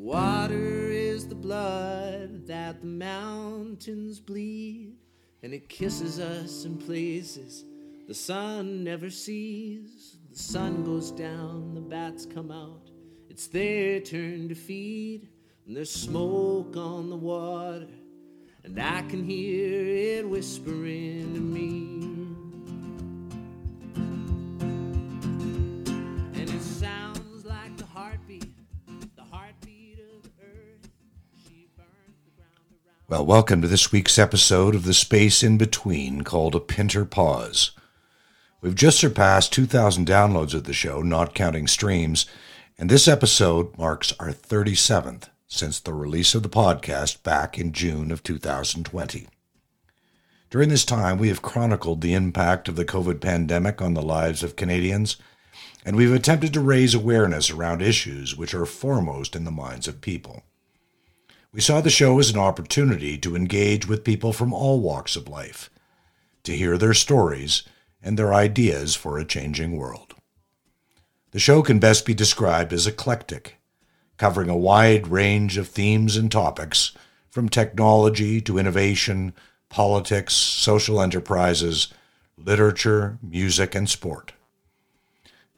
Water is the blood that the mountains bleed, and it kisses us in places the sun never sees. The sun goes down, the bats come out. It's their turn to feed, and there's smoke on the water, and I can hear it whispering to me. Well, welcome to this week's episode of The Space in Between called A Pinter Pause. We've just surpassed 2,000 downloads of the show, not counting streams, and this episode marks our 37th since the release of the podcast back in June of 2020. During this time, we have chronicled the impact of the COVID pandemic on the lives of Canadians, and we've attempted to raise awareness around issues which are foremost in the minds of people. We saw the show as an opportunity to engage with people from all walks of life, to hear their stories and their ideas for a changing world. The show can best be described as eclectic, covering a wide range of themes and topics from technology to innovation, politics, social enterprises, literature, music, and sport.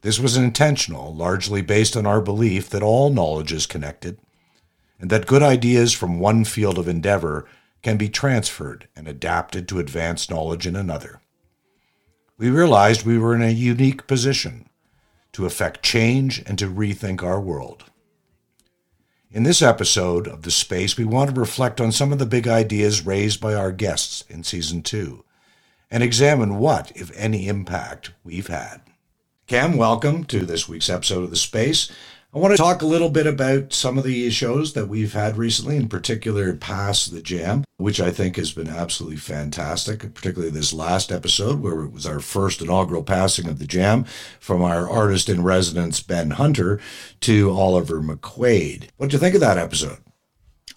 This was intentional, largely based on our belief that all knowledge is connected and that good ideas from one field of endeavor can be transferred and adapted to advance knowledge in another. We realized we were in a unique position to effect change and to rethink our world. In this episode of The Space, we want to reflect on some of the big ideas raised by our guests in Season 2 and examine what, if any, impact we've had. Cam, welcome to this week's episode of The Space. I want to talk a little bit about some of the shows that we've had recently, in particular, Pass the Jam, which I think has been absolutely fantastic, particularly this last episode where it was our first inaugural passing of the Jam from our artist in residence, Ben Hunter, to Oliver McQuaid. What do you think of that episode?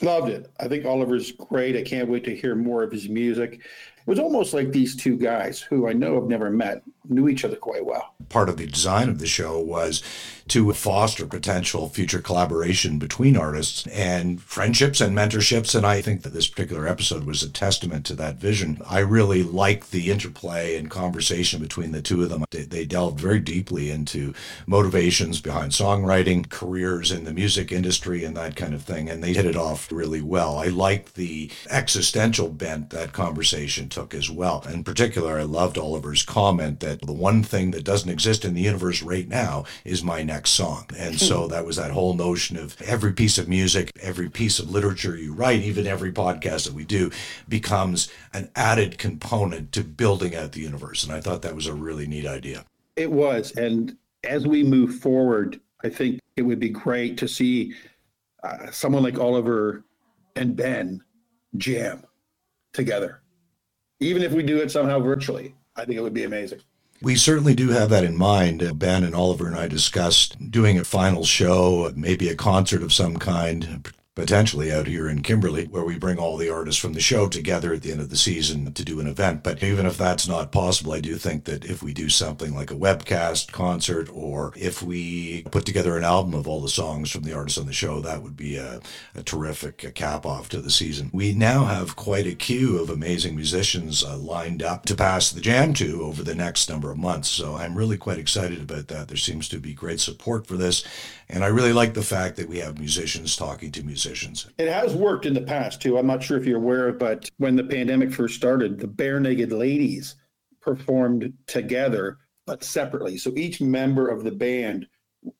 Loved it. I think Oliver's great. I can't wait to hear more of his music. It was almost like these two guys, who I know have never met, knew each other quite well. Part of the design of the show was to foster potential future collaboration between artists and friendships and mentorships. And I think that this particular episode was a testament to that vision. I really liked the interplay and conversation between the two of them. They, they delved very deeply into motivations behind songwriting, careers in the music industry, and that kind of thing. And they hit it off really well. I liked the existential bent that conversation took as well. In particular, I loved Oliver's comment that the one thing that doesn't exist in the universe right now is my next song. And so that was that whole notion of every piece of music, every piece of literature you write, even every podcast that we do becomes an added component to building out the universe. And I thought that was a really neat idea. It was. And as we move forward, I think it would be great to see uh, someone like Oliver and Ben jam together. Even if we do it somehow virtually, I think it would be amazing. We certainly do have that in mind. Uh, Ben and Oliver and I discussed doing a final show, maybe a concert of some kind, potentially out here in Kimberley, where we bring all the artists from the show together at the end of the season to do an event. But even if that's not possible, I do think that if we do something like a webcast concert or if we put together an album of all the songs from the artists on the show, that would be a, a terrific cap off to the season. We now have quite a queue of amazing musicians uh, lined up to pass the jam to over the next number of months. So I'm really quite excited about that. There seems to be great support for this. And I really like the fact that we have musicians talking to musicians. It has worked in the past too. I'm not sure if you're aware, but when the pandemic first started, the Barenaked Ladies performed together but separately. So each member of the band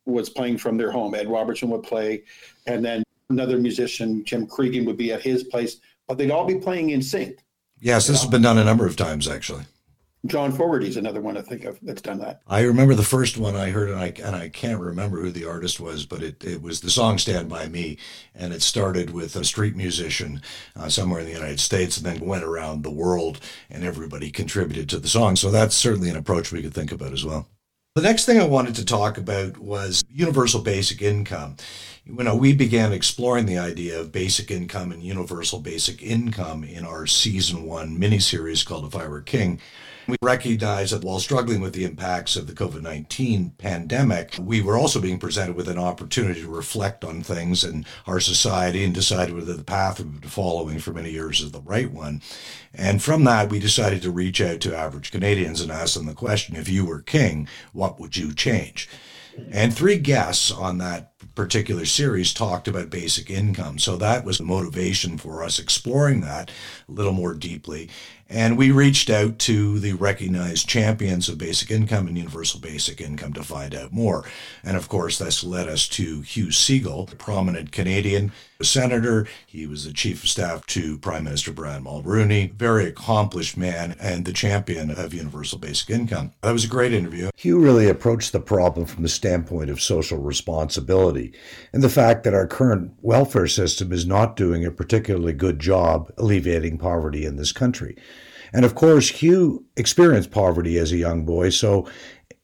was playing from their home. Ed Robertson would play, and then another musician, Jim Creeggan, would be at his place, but they'd all be playing in sync. Yes, this has been done a number of times actually. John Fogerty's another one I think of that's done that. I remember the first one I heard, and I and I can't remember who the artist was, but it, it was the song "Stand by Me," and it started with a street musician uh, somewhere in the United States, and then went around the world, and everybody contributed to the song. So that's certainly an approach we could think about as well. The next thing I wanted to talk about was universal basic income. You know, we began exploring the idea of basic income and universal basic income in our season one miniseries called If I Were King. We recognized that while struggling with the impacts of the COVID 19 pandemic, we were also being presented with an opportunity to reflect on things and our society and decide whether the path we've been following for many years is the right one. And from that, we decided to reach out to average Canadians and ask them the question if you were king, what would you change? And three guests on that particular series talked about basic income. So that was the motivation for us exploring that a little more deeply. And we reached out to the recognized champions of basic income and universal basic income to find out more. And of course, this led us to Hugh Segal, a prominent Canadian senator. He was the chief of staff to Prime Minister Brian Mulroney, very accomplished man and the champion of universal basic income. That was a great interview. Hugh really approached the problem from the standpoint of social responsibility and the fact that our current welfare system is not doing a particularly good job alleviating poverty in this country. And of course, Hugh experienced poverty as a young boy, so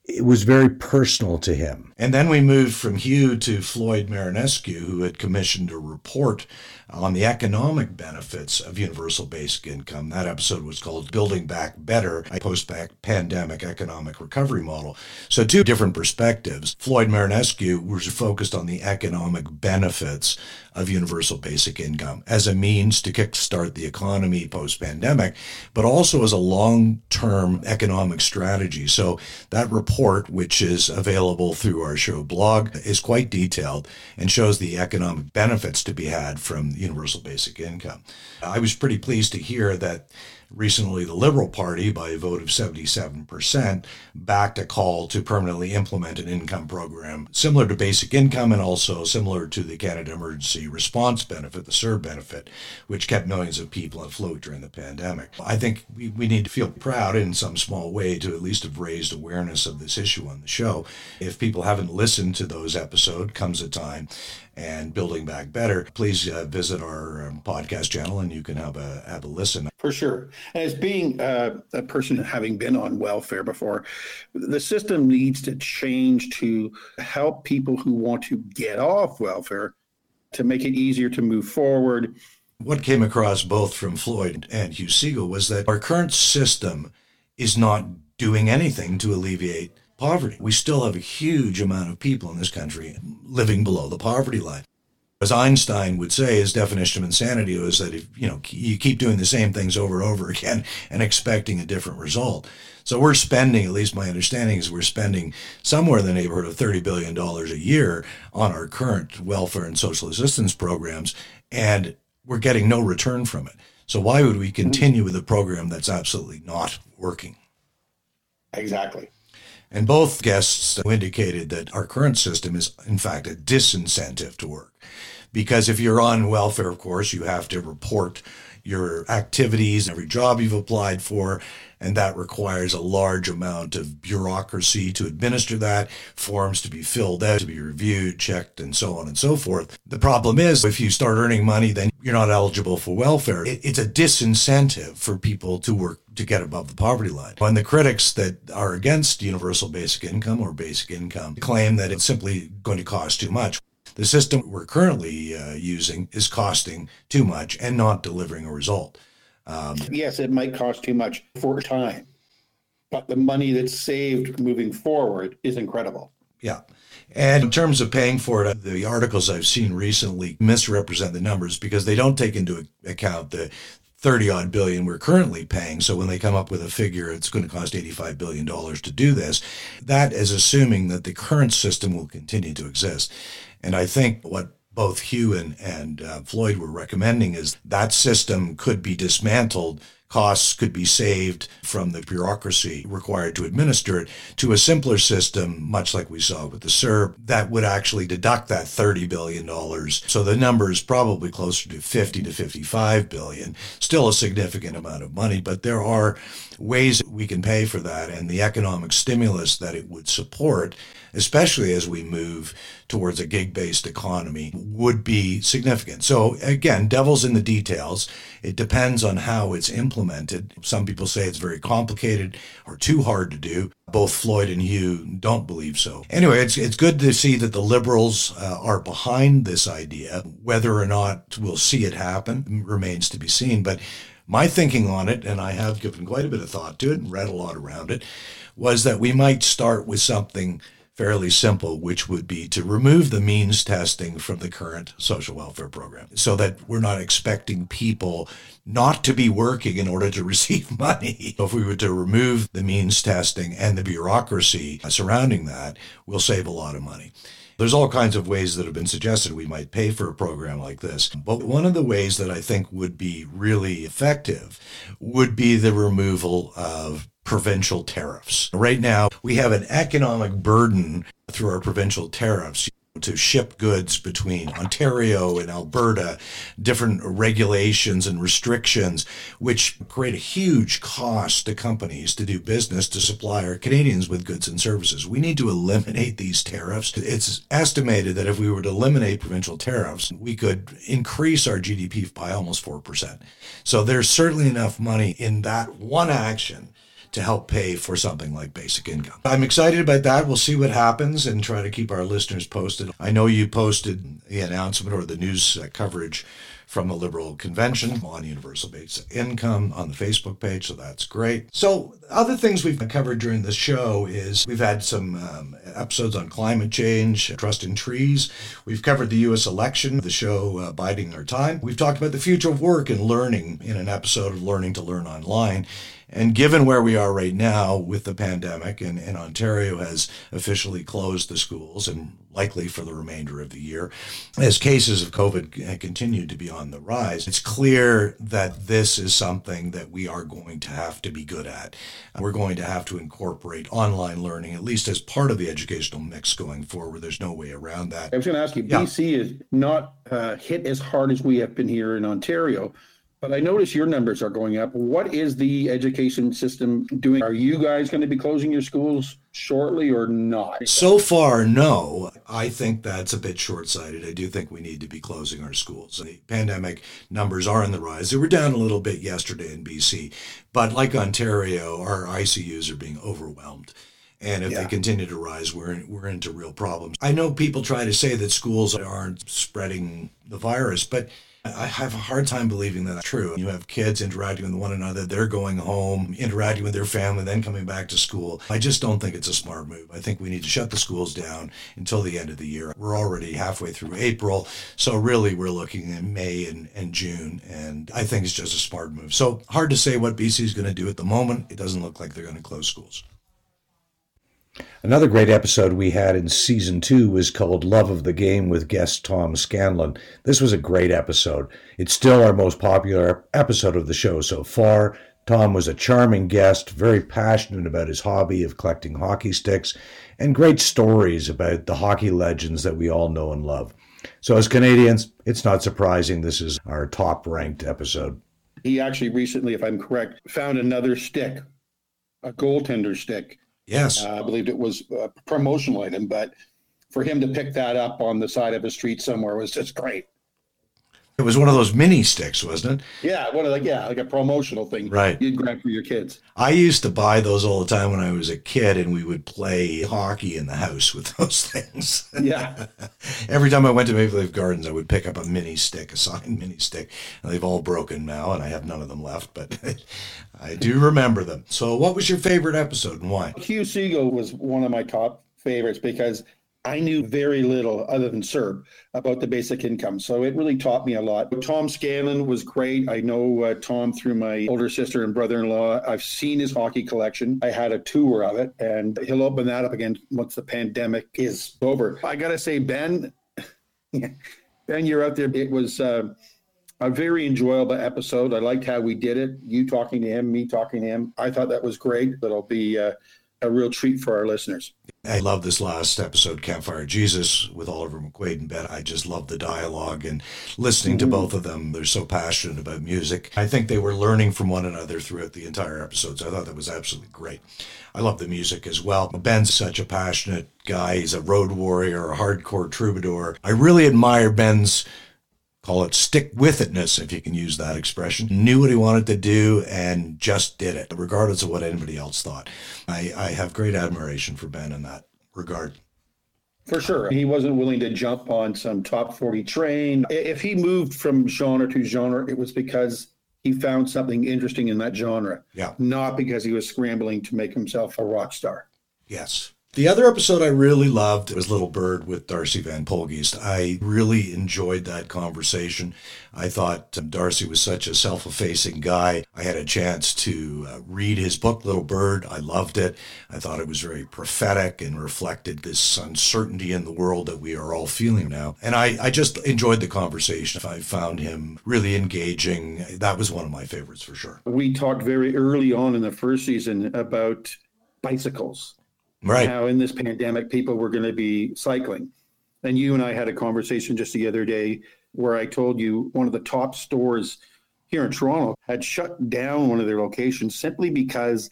it was very personal to him. And then we moved from Hugh to Floyd Marinescu, who had commissioned a report on the economic benefits of universal basic income. That episode was called Building Back Better, a post pandemic economic recovery model. So, two different perspectives. Floyd Marinescu was focused on the economic benefits of universal basic income as a means to kickstart the economy post pandemic, but also as a long term economic strategy. So, that report, which is available through our show blog, is quite detailed and shows the economic benefits to be had from universal basic income. I was pretty pleased to hear that recently the Liberal Party, by a vote of 77%, backed a call to permanently implement an income program similar to basic income and also similar to the Canada Emergency Response Benefit, the CERB benefit, which kept millions of people afloat during the pandemic. I think we, we need to feel proud in some small way to at least have raised awareness of this issue on the show. If people haven't listened to those episodes, comes a time and building back better, please uh, visit our um, podcast channel and you can have a have a listen. For sure. As being uh, a person having been on welfare before, the system needs to change to help people who want to get off welfare to make it easier to move forward. What came across both from Floyd and Hugh Segal was that our current system is not doing anything to alleviate poverty. We still have a huge amount of people in this country living below the poverty line. As Einstein would say, his definition of insanity was that if you know you keep doing the same things over and over again and expecting a different result. So we're spending, at least my understanding is we're spending somewhere in the neighborhood of $30 billion a year on our current welfare and social assistance programs, and we're getting no return from it. So why would we continue with a program that's absolutely not working? Exactly. And both guests indicated that our current system is, in fact, a disincentive to work. Because if you're on welfare, of course, you have to report your activities, every job you've applied for, and that requires a large amount of bureaucracy to administer that, forms to be filled out, to be reviewed, checked, and so on and so forth. The problem is if you start earning money, then you're not eligible for welfare. it's a disincentive for people to work to get above the poverty line. And the critics that are against universal basic income or basic income claim that it's simply going to cost too much. The system we're currently uh, using is costing too much and not delivering a result. Um, yes, it might cost too much for time, but the money that's saved moving forward is incredible. Yeah. And in terms of paying for it, the articles I've seen recently misrepresent the numbers because they don't take into account the 30 odd billion we're currently paying. So when they come up with a figure, it's going to cost 85 billion dollars to do this. That is assuming that the current system will continue to exist. And I think what both Hugh and, and uh, Floyd were recommending is that system could be dismantled. Costs could be saved from the bureaucracy required to administer it to a simpler system, much like we saw with the CERB, that would actually deduct that $30 billion. So the number is probably closer to 50 to 55 billion. Still a significant amount of money, but there are ways we can pay for that and the economic stimulus that it would support especially as we move towards a gig based economy would be significant. So, again, devil's in the details. It depends on how it's implemented. Some people say it's very complicated or too hard to do. Both Floyd and Hugh don't believe so. Anyway, it's, it's good to see that the liberals uh, are behind this idea. Whether or not we'll see it happen remains to be seen. But my thinking on it, and I have given quite a bit of thought to it and read a lot around it, was that we might start with something fairly simple, which would be to remove the means testing from the current social welfare program so that we're not expecting people not to be working in order to receive money. If we were to remove the means testing and the bureaucracy surrounding that, we'll save a lot of money. There's all kinds of ways that have been suggested we might pay for a program like this. But one of the ways that I think would be really effective would be the removal of provincial tariffs. Right now, we have an economic burden through our provincial tariffs to ship goods between Ontario and Alberta, different regulations and restrictions, which create a huge cost to companies to do business to supply our Canadians with goods and services. We need to eliminate these tariffs. It's estimated that if we were to eliminate provincial tariffs, we could increase our GDP by almost 4%. So there's certainly enough money in that one action to help pay for something like basic income. I'm excited about that. We'll see what happens and try to keep our listeners posted. I know you posted the announcement or the news uh, coverage from the Liberal Convention on universal basic income on the Facebook page, so that's great. So, other things we've covered during the show is we've had some um, episodes on climate change, trust in trees. We've covered the U.S. election, the show uh, Biding Our Time. We've talked about the future of work and learning in an episode of Learning to Learn Online. And given where we are right now with the pandemic, and, and Ontario has officially closed the schools and likely for the remainder of the year, as cases of COVID continue to be on the rise, it's clear that this is something that we are going to have to be good at. We're going to have to incorporate online learning, at least as part of the educational mix going forward. There's no way around that. I was going to ask you, yeah. BC is not uh, hit as hard as we have been here in Ontario. But I notice your numbers are going up. What is the education system doing? Are you guys going to be closing your schools shortly or not? So far, no. I think that's a bit short sighted. I do think we need to be closing our schools. The pandemic numbers are on the rise. They were down a little bit yesterday in BC, but like Ontario, our ICUs are being overwhelmed. And if yeah. they continue to rise, we're we're into real problems. I know people try to say that schools aren't spreading the virus, but I have a hard time believing that that's true. You have kids interacting with one another, they're going home, interacting with their family, then coming back to school. I just don't think it's a smart move. I think we need to shut the schools down until the end of the year. We're already halfway through April, so really we're looking in May and, and June, and I think it's just a smart move. So hard to say what BC is going to do at the moment. It doesn't look like they're going to close schools. Another great episode we had in season two was called Love of the Game with guest Tom Scanlon. This was a great episode. It's still our most popular episode of the show so far. Tom was a charming guest, very passionate about his hobby of collecting hockey sticks, and great stories about the hockey legends that we all know and love. So, as Canadians, it's not surprising this is our top ranked episode. He actually recently, if I'm correct, found another stick, a goaltender stick Yes. Uh, I believed it was a promotional item, but for him to pick that up on the side of a street somewhere was just great. It was one of those mini sticks, wasn't it? Yeah, one of like yeah, like a promotional thing. Right. You'd grab for your kids. I used to buy those all the time when I was a kid, and we would play hockey in the house with those things. Yeah. Every time I went to Maple Leaf Gardens, I would pick up a mini stick, a signed mini stick. And they've all broken now, and I have none of them left, but I do remember them. So, what was your favorite episode and why? Hugh Segal was one of my top favorites because I knew very little other than CERB about the basic income. So it really taught me a lot. Tom Scanlon was great. I know uh, Tom through my older sister and brother in law. I've seen his hockey collection. I had a tour of it, and he'll open that up again once the pandemic is over. I got to say, Ben, Ben, you're out there. It was. Uh, a very enjoyable episode. I liked how we did it. You talking to him, me talking to him. I thought that was great. That'll be uh, a real treat for our listeners. I love this last episode, Campfire Jesus, with Oliver McQuaid and Ben. I just love the dialogue and listening mm-hmm. to both of them. They're so passionate about music. I think they were learning from one another throughout the entire episodes. I thought that was absolutely great. I love the music as well. Ben's such a passionate guy. He's a road warrior, a hardcore troubadour. I really admire Ben's call it stick with itness, if you can use that expression. Knew what he wanted to do and just did it, regardless of what anybody else thought. I, I have great admiration for Ben in that regard. For sure. He wasn't willing to jump on some top 40 train. If he moved from genre to genre, it was because he found something interesting in that genre. Yeah. Not because he was scrambling to make himself a rock star. Yes. The other episode I really loved was Little Bird with Darcy Van Poelgeest. I really enjoyed that conversation. I thought um, Darcy was such a self-effacing guy. I had a chance to uh, read his book, Little Bird. I loved it. I thought it was very prophetic and reflected this uncertainty in the world that we are all feeling now. And I, I just enjoyed the conversation. I found him really engaging. That was one of my favorites for sure. We talked very early on in the first season about bicycles Right. How in this pandemic, people were going to be cycling. And you and I had a conversation just the other day where I told you one of the top stores here in Toronto had shut down one of their locations simply because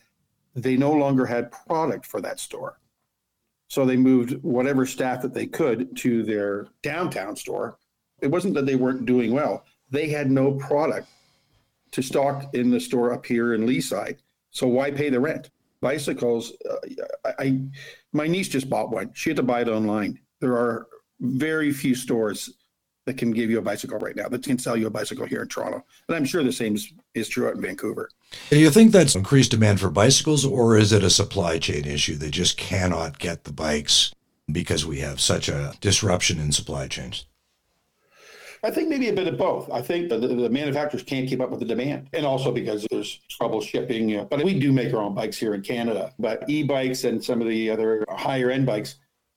they no longer had product for that store. So they moved whatever staff that they could to their downtown store. It wasn't that they weren't doing well, they had no product to stock in the store up here in Leaside. So why pay the rent? Bicycles. Uh, I, my niece just bought one. She had to buy it online. There are very few stores that can give you a bicycle right now that can sell you a bicycle here in Toronto. And I'm sure the same is, is true out in Vancouver. Do you think that's increased demand for bicycles, or is it a supply chain issue? They just cannot get the bikes because we have such a disruption in supply chains. I think maybe a bit of both. I think the, the manufacturers can't keep up with the demand, and also because there's trouble shipping. You know, but we do make our own bikes here in Canada. But e-bikes and some of the other higher end bikes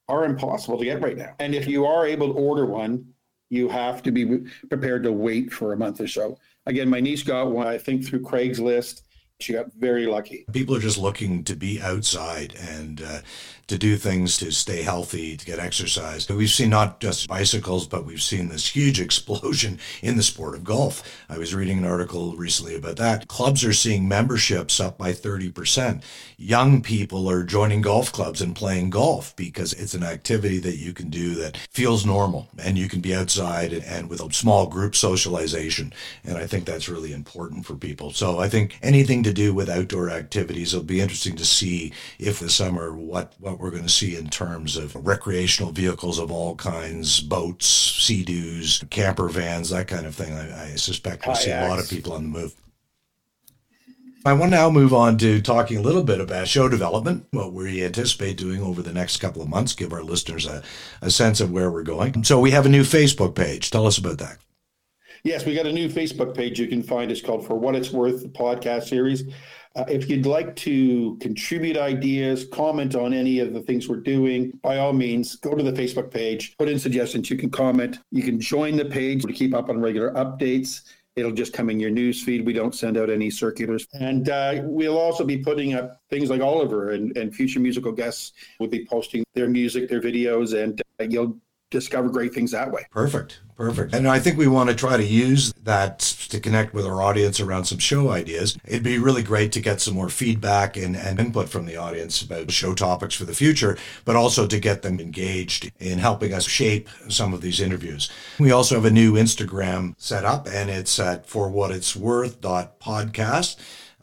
are impossible to get right now. And if you are able to order one, you have to be prepared to wait for a month or so. Again, my niece got one, I think, through Craigslist. She got very lucky. People are just looking to be outside and uh, to do things to stay healthy, to get exercise. But We've seen not just bicycles, but we've seen this huge explosion in the sport of golf. I was reading an article recently about that. Clubs are seeing memberships up by 30%. Young people are joining golf clubs and playing golf because it's an activity that you can do that feels normal and you can be outside and with a small group socialization. And I think that's really important for people. So I think anything to do with outdoor activities, it'll be interesting to see if the summer what, what what we're going to see in terms of recreational vehicles of all kinds, boats, sea-doos, camper vans, that kind of thing. I, I suspect we'll see a lot of people on the move. I want to now move on to talking a little bit about show development, what we anticipate doing over the next couple of months, give our listeners a, a sense of where we're going. So we have a new Facebook page. Tell us about that. Yes, we got a new Facebook page you can find. It's called For What It's Worth, the podcast series. Uh, if you'd like to contribute ideas, comment on any of the things we're doing, by all means, go to the Facebook page, put in suggestions. You can comment. You can join the page to keep up on regular updates. It'll just come in your news feed. We don't send out any circulars. And uh, we'll also be putting up things like Oliver and, and future musical guests will be posting their music, their videos, and uh, you'll discover great things that way. Perfect. Perfect. And I think we want to try to use that to connect with our audience around some show ideas. It'd be really great to get some more feedback and, and input from the audience about show topics for the future, but also to get them engaged in helping us shape some of these interviews. We also have a new Instagram set up and it's at for what it's worth podcast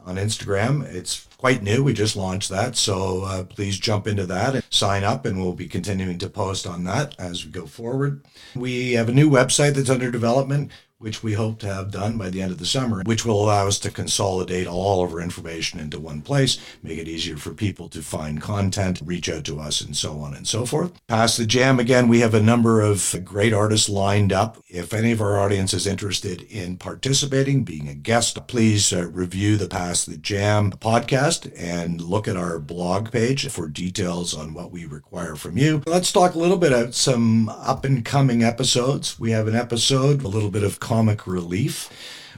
on Instagram. It's quite new. We just launched that. So uh, please jump into that and sign up, and we'll be continuing to post on that as we go forward. We have a new website that's under development which we hope to have done by the end of the summer, which will allow us to consolidate all of our information into one place, make it easier for people to find content, reach out to us, and so on and so forth. Pass the Jam again, we have a number of great artists lined up. If any of our audience is interested in participating, being a guest, please uh, review the Pass the Jam podcast and look at our blog page for details on what we require from you. Let's talk a little bit about some up and coming episodes. We have an episode, a little bit of comic relief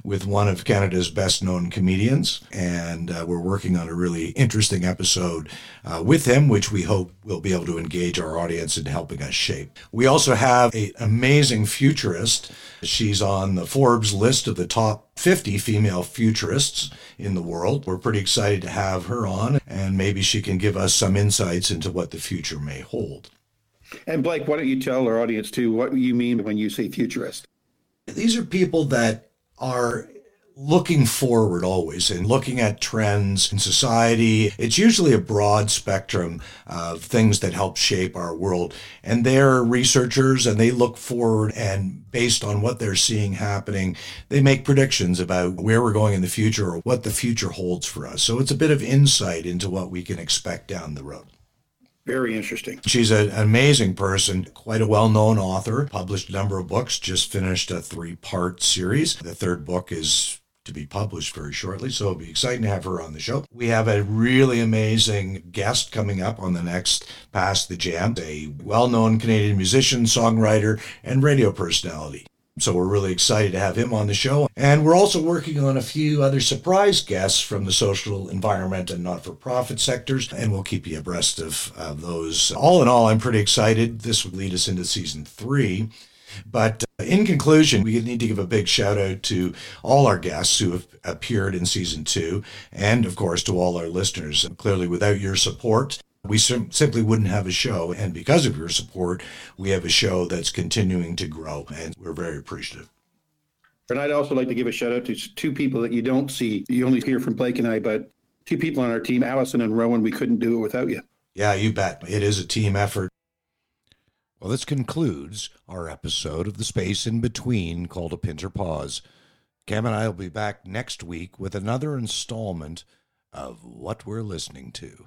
with one of Canada's best known comedians. And uh, we're working on a really interesting episode uh, with him, which we hope will be able to engage our audience in helping us shape. We also have an amazing futurist. She's on the Forbes list of the top 50 female futurists in the world. We're pretty excited to have her on, and maybe she can give us some insights into what the future may hold. And Blake, why don't you tell our audience too what you mean when you say futurist? These are people that are looking forward always and looking at trends in society. It's usually a broad spectrum of things that help shape our world. And they're researchers and they look forward and based on what they're seeing happening, they make predictions about where we're going in the future or what the future holds for us. So it's a bit of insight into what we can expect down the road. Very interesting. She's an amazing person, quite a well known author, published a number of books, just finished a three part series. The third book is to be published very shortly, so it'll be exciting to have her on the show. We have a really amazing guest coming up on the next Pass the Jam, a well known Canadian musician, songwriter, and radio personality. So we're really excited to have him on the show. And we're also working on a few other surprise guests from the social, environment, and not for profit sectors. And we'll keep you abreast of, of those. All in all, I'm pretty excited. This would lead us into season three. But uh, in conclusion, we need to give a big shout out to all our guests who have appeared in season two, and of course to all our listeners. Clearly, without your support, we sim- simply wouldn't have a show. And because of your support, we have a show that's continuing to grow, and we're very appreciative. And I'd also like to give a shout out to two people that you don't see. You only hear from Blake and I, but two people on our team, Allison and Rowan. We couldn't do it without you. Yeah, you bet. It is a team effort. Well, this concludes our episode of The Space in Between called A Pinter Pause. Cam and I will be back next week with another installment of What We're Listening to